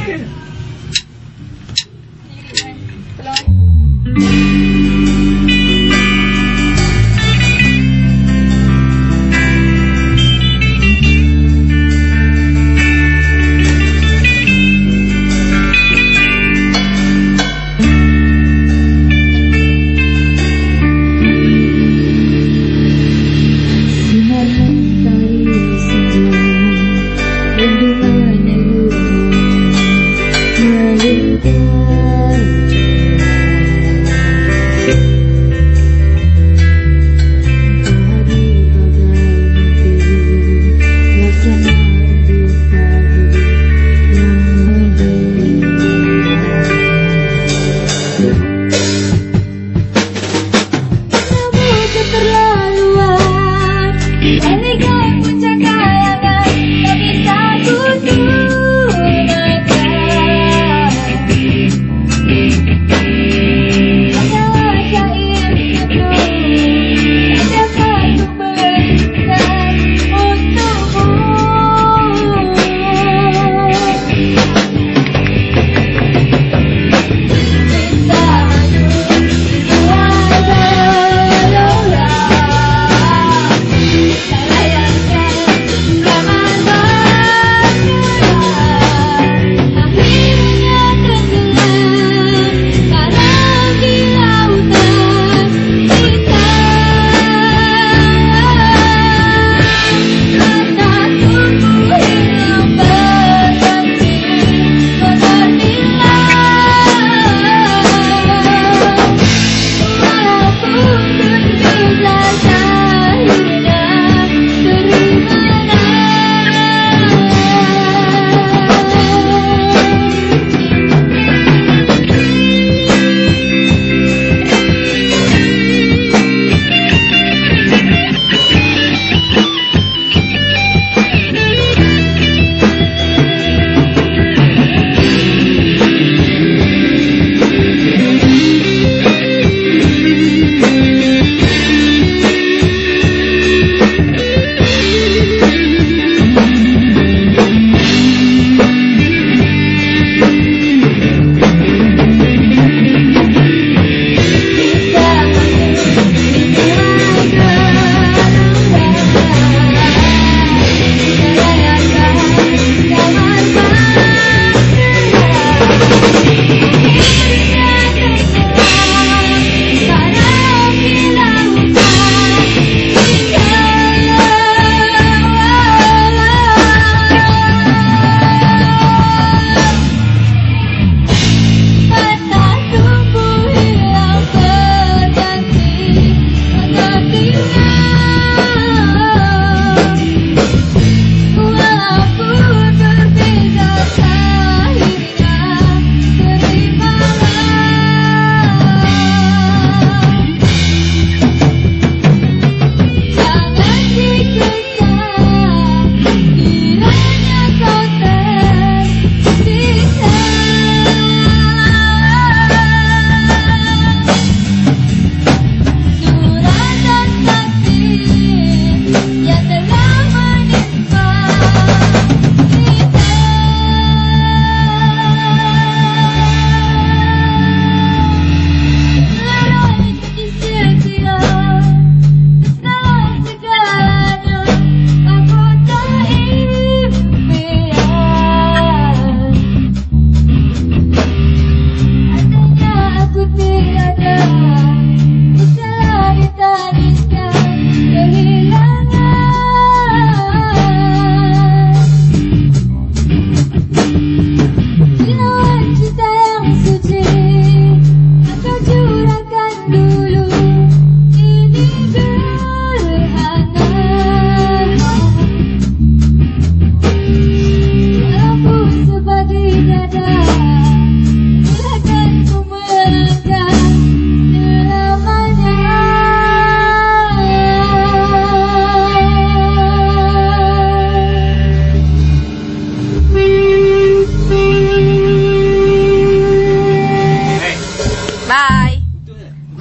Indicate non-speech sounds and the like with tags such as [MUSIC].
[LAUGHS] Đi đi,